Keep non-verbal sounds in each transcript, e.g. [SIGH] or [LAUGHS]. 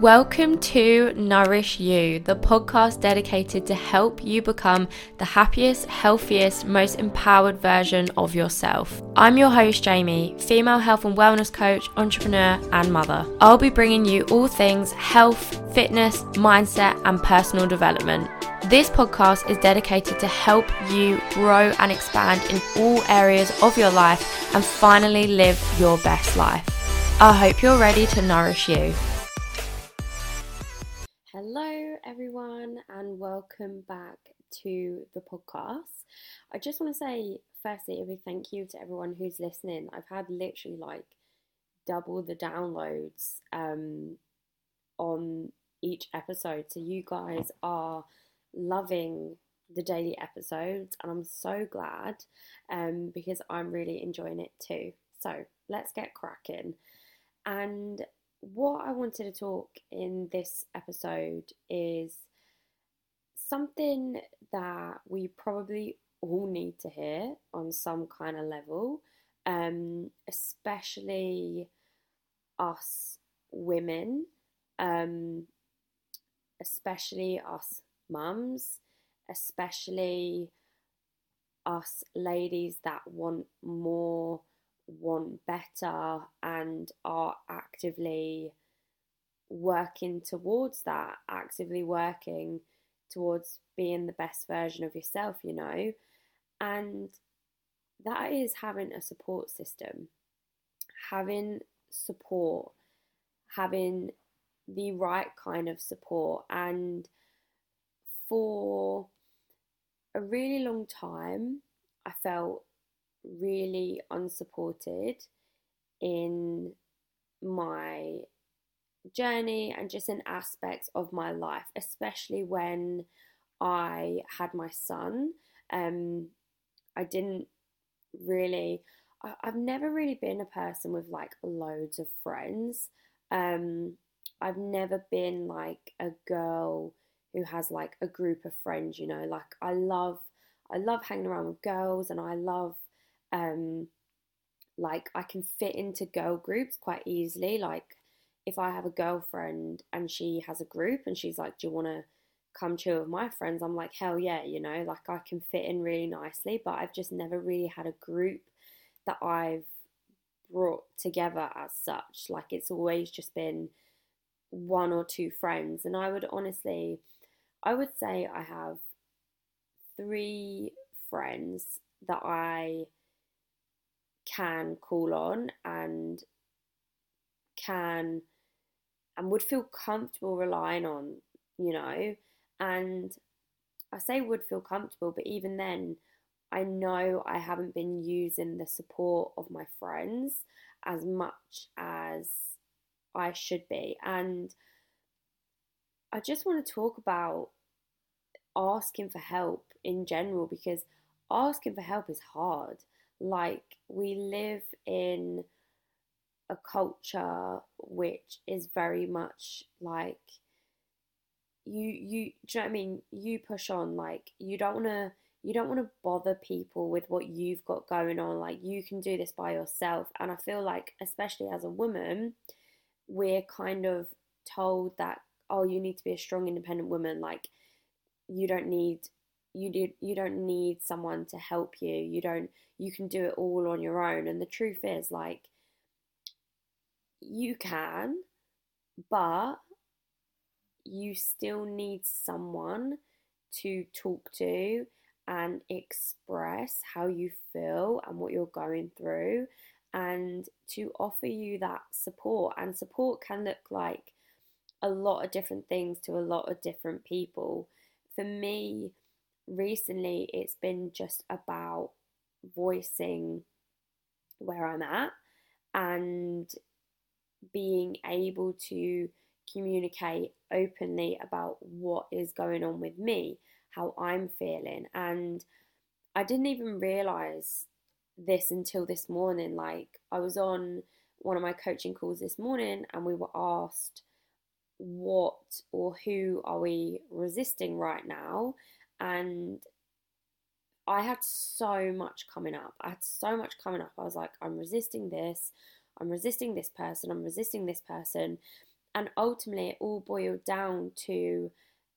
Welcome to Nourish You, the podcast dedicated to help you become the happiest, healthiest, most empowered version of yourself. I'm your host, Jamie, female health and wellness coach, entrepreneur, and mother. I'll be bringing you all things health, fitness, mindset, and personal development. This podcast is dedicated to help you grow and expand in all areas of your life and finally live your best life. I hope you're ready to nourish you. Welcome back to the podcast. I just want to say, firstly, a big thank you to everyone who's listening. I've had literally like double the downloads um, on each episode, so you guys are loving the daily episodes, and I'm so glad um, because I'm really enjoying it too. So let's get cracking. And what I wanted to talk in this episode is something that we probably all need to hear on some kind of level, um, especially us women, um, especially us mums, especially us ladies that want more want better and are actively working towards that, actively working towards being the best version of yourself, you know. And that is having a support system, having support, having the right kind of support. And for a really long time, I felt really unsupported in my journey and just in aspects of my life, especially when I had my son. Um, I didn't really, I, have never really been a person with like loads of friends. Um, I've never been like a girl who has like a group of friends, you know, like I love, I love hanging around with girls and I love um, like I can fit into girl groups quite easily. Like if I have a girlfriend and she has a group and she's like, "Do you want to come chill with my friends?" I'm like, "Hell yeah!" You know, like I can fit in really nicely. But I've just never really had a group that I've brought together as such. Like it's always just been one or two friends, and I would honestly, I would say I have three friends that I can call on and can and would feel comfortable relying on, you know. And I say would feel comfortable, but even then, I know I haven't been using the support of my friends as much as I should be. And I just want to talk about asking for help in general because asking for help is hard like we live in a culture which is very much like you you do you know what I mean? You push on like you don't wanna you don't want to bother people with what you've got going on. Like you can do this by yourself. And I feel like, especially as a woman, we're kind of told that, oh, you need to be a strong, independent woman. Like you don't need you do you don't need someone to help you you don't you can do it all on your own and the truth is like you can but you still need someone to talk to and express how you feel and what you're going through and to offer you that support. And support can look like a lot of different things to a lot of different people. For me recently it's been just about voicing where I'm at and being able to communicate openly about what is going on with me, how I'm feeling. And I didn't even realize this until this morning. Like, I was on one of my coaching calls this morning and we were asked, What or who are we resisting right now? and I had so much coming up. I had so much coming up. I was like, I'm resisting this. I'm resisting this person. I'm resisting this person. and ultimately, it all boiled down to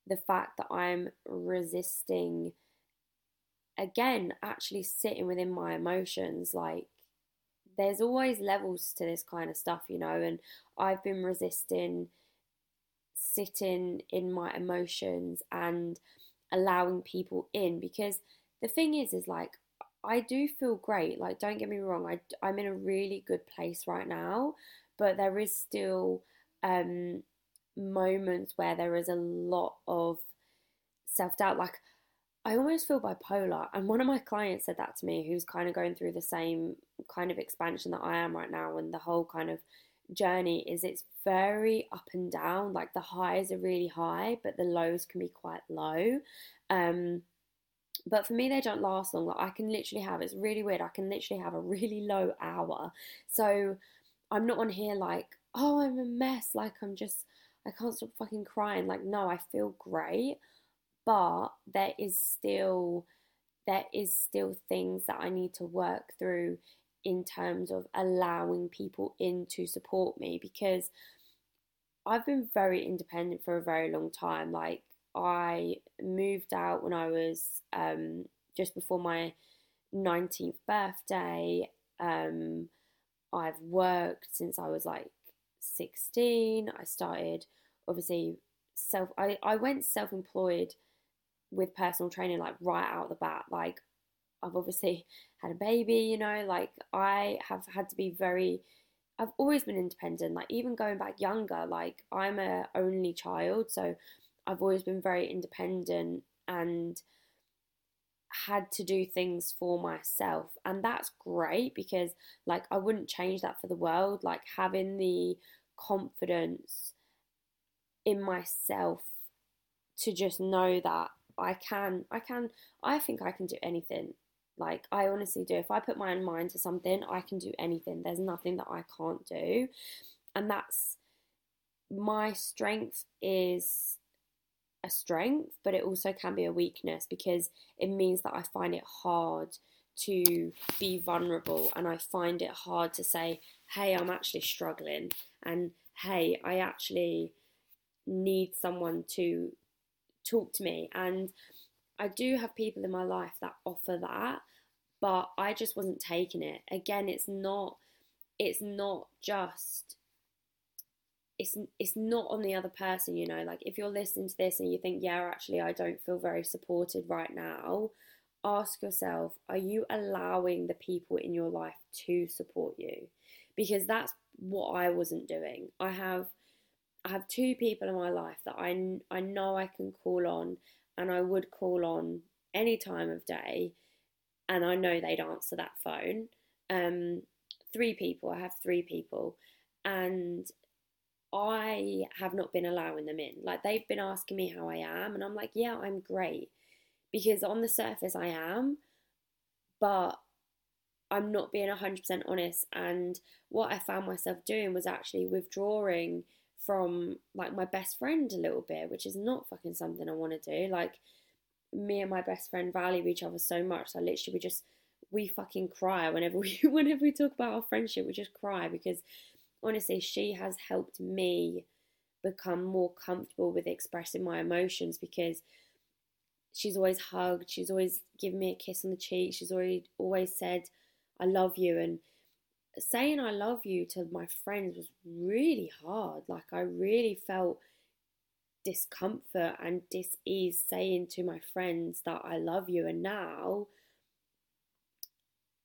the fact that I'm resisting, again, actually sitting within my emotions. Like, there's always levels to this kind of stuff, you know, and I've been resisting sitting in my emotions and allowing people in because the thing is is like I do feel great like don't get me wrong I I'm in a really good place right now but there is still um moments where there is a lot of self-doubt like I almost feel bipolar and one of my clients said that to me who's kind of going through the same kind of expansion that I am right now and the whole kind of journey is it's very up and down. Like the highs are really high, but the lows can be quite low. Um, but for me, they don't last long. Like I can literally have it's really weird. I can literally have a really low hour. So I'm not on here like, oh, I'm a mess. Like I'm just, I can't stop fucking crying. Like no, I feel great, but there is still, there is still things that I need to work through in terms of allowing people in to support me because I've been very independent for a very long time. Like, I moved out when I was um, just before my 19th birthday. Um, I've worked since I was like 16. I started, obviously, self, I, I went self employed with personal training like right out the bat. Like, I've obviously [LAUGHS] had a baby, you know, like I have had to be very I've always been independent, like even going back younger, like I'm a only child, so I've always been very independent and had to do things for myself. And that's great because like I wouldn't change that for the world, like having the confidence in myself to just know that I can I can I think I can do anything like, I honestly do. If I put my mind to something, I can do anything. There's nothing that I can't do. And that's my strength is a strength, but it also can be a weakness because it means that I find it hard to be vulnerable and I find it hard to say, hey, I'm actually struggling, and hey, I actually need someone to talk to me. And I do have people in my life that offer that, but I just wasn't taking it. Again, it's not it's not just it's it's not on the other person, you know. Like if you're listening to this and you think, yeah, actually I don't feel very supported right now, ask yourself, are you allowing the people in your life to support you? Because that's what I wasn't doing. I have I have two people in my life that I I know I can call on and I would call on any time of day, and I know they'd answer that phone. Um, three people, I have three people, and I have not been allowing them in. Like they've been asking me how I am, and I'm like, yeah, I'm great. Because on the surface, I am, but I'm not being 100% honest. And what I found myself doing was actually withdrawing from like my best friend a little bit, which is not fucking something I want to do. Like me and my best friend value each other so much. So literally we just we fucking cry whenever [LAUGHS] we whenever we talk about our friendship. We just cry because honestly, she has helped me become more comfortable with expressing my emotions because she's always hugged, she's always given me a kiss on the cheek, she's always always said, I love you and saying I love you to my friends was really hard. Like I really felt discomfort and dis-ease saying to my friends that I love you and now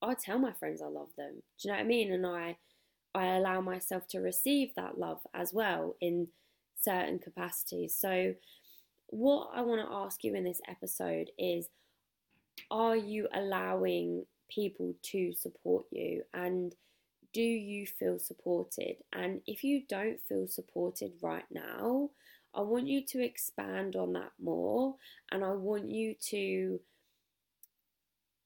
I tell my friends I love them. Do you know what I mean? And I I allow myself to receive that love as well in certain capacities. So what I want to ask you in this episode is are you allowing people to support you and do you feel supported? And if you don't feel supported right now, I want you to expand on that more and I want you to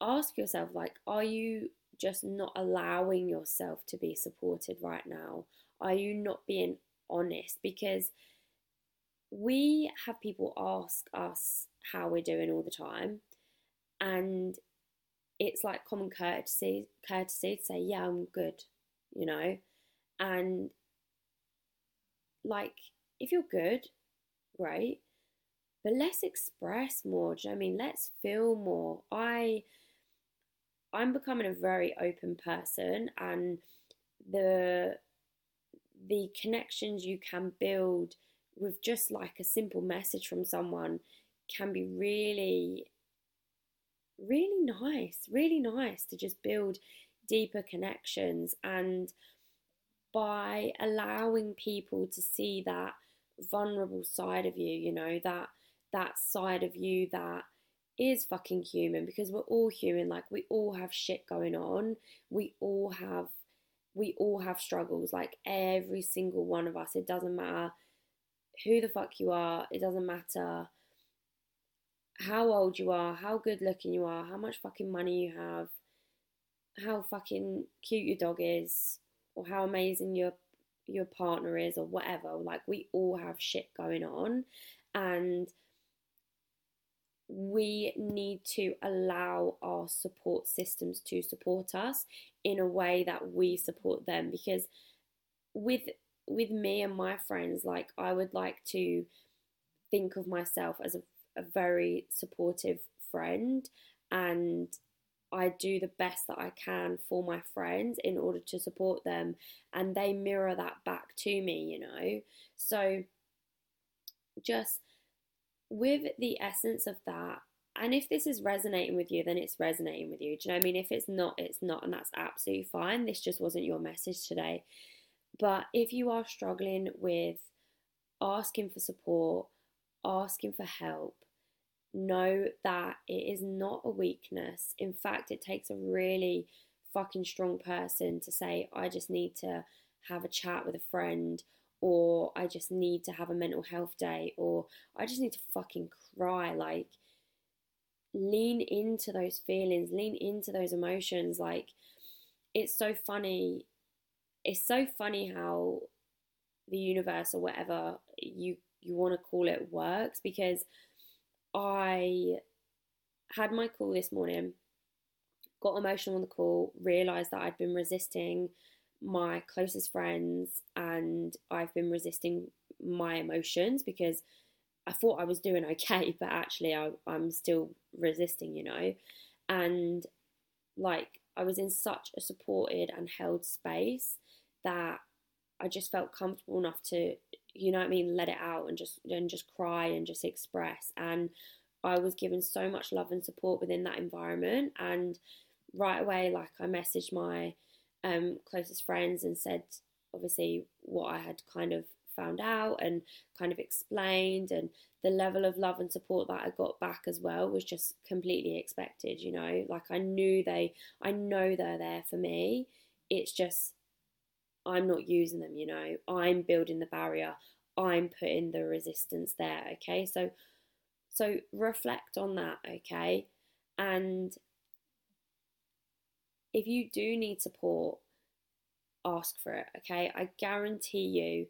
ask yourself like are you just not allowing yourself to be supported right now? Are you not being honest because we have people ask us how we're doing all the time and it's like common courtesy courtesy to say yeah I'm good you know? And like, if you're good, great. But let's express more. Do you know I mean? Let's feel more. I I'm becoming a very open person and the the connections you can build with just like a simple message from someone can be really really nice really nice to just build deeper connections and by allowing people to see that vulnerable side of you you know that that side of you that is fucking human because we're all human like we all have shit going on. We all have we all have struggles like every single one of us. It doesn't matter who the fuck you are it doesn't matter how old you are how good looking you are how much fucking money you have how fucking cute your dog is or how amazing your your partner is or whatever. Like we all have shit going on. And we need to allow our support systems to support us in a way that we support them. Because with with me and my friends like I would like to think of myself as a, a very supportive friend and I do the best that I can for my friends in order to support them and they mirror that back to me you know? So just with the essence of that, and if this is resonating with you, then it's resonating with you. Do you know what I mean? If it's not, it's not, and that's absolutely fine. This just wasn't your message today. But if you are struggling with asking for support, asking for help, know that it is not a weakness. In fact, it takes a really fucking strong person to say, I just need to have a chat with a friend or I just need to have a mental health day, or I just need to fucking cry. Like, lean into those feelings, lean into those emotions. Like, it's so funny. It's so funny how the universe or whatever you you want to call it works because I had my call this morning, got emotional on the call, realized that I'd been resisting my closest friends and I've been resisting my emotions because I thought I was doing [LAUGHS] okay, but actually I, I'm still resisting, you know. And like I was in such a supported and held space that I just felt comfortable enough to, you know I mean, let it out and just and just cry and just express. And I was given so much love and support within that environment. And right away, like I messaged my um, closest friends and said, obviously, what I had kind of found out and kind of explained, and the level of love and support that I got back as well was just completely expected, you know. Like I knew they, I know they're there for me. It's just, I'm not using them, you know. I'm building the barrier, I'm putting the resistance there, okay? So, so reflect on that, okay? And if you do need support, ask for it, okay? I guarantee you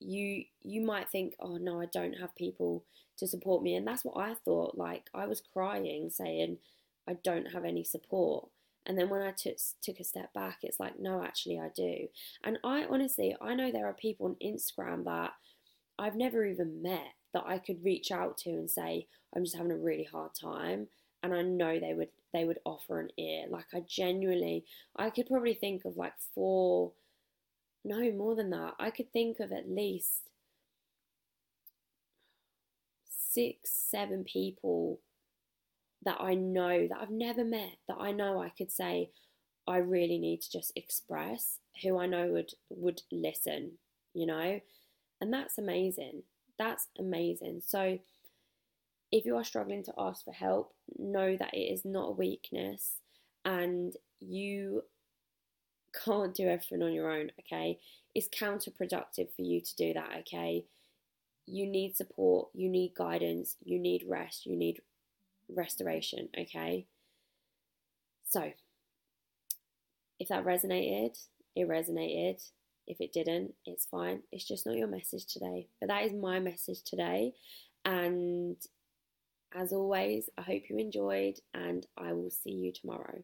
you you might think, "Oh no, I don't have people to support me." And that's what I thought. Like I was crying saying, "I don't have any support." And then when I took took a step back, it's like, "No, actually I do." And I honestly, I know there are people on Instagram that I've never even met that I could reach out to and say, "I'm just having a really hard time." And I know they would they would offer an ear. Like I genuinely, I could probably think of like four, no more than that. I could think of at least six, seven people that I know that I've never met that I know I could say I really need to just express who I know would would listen, you know? And that's amazing. That's amazing. So if you are struggling to ask for help, know that it is not a weakness and you can't do everything on your own, okay? It's counterproductive for you to do that, okay? You need support, you need guidance, you need rest, you need restoration, okay? So, if that resonated, it resonated. If it didn't, it's fine. It's just not your message today. But that is my message today. And as always, I hope you enjoyed, and I will see you tomorrow.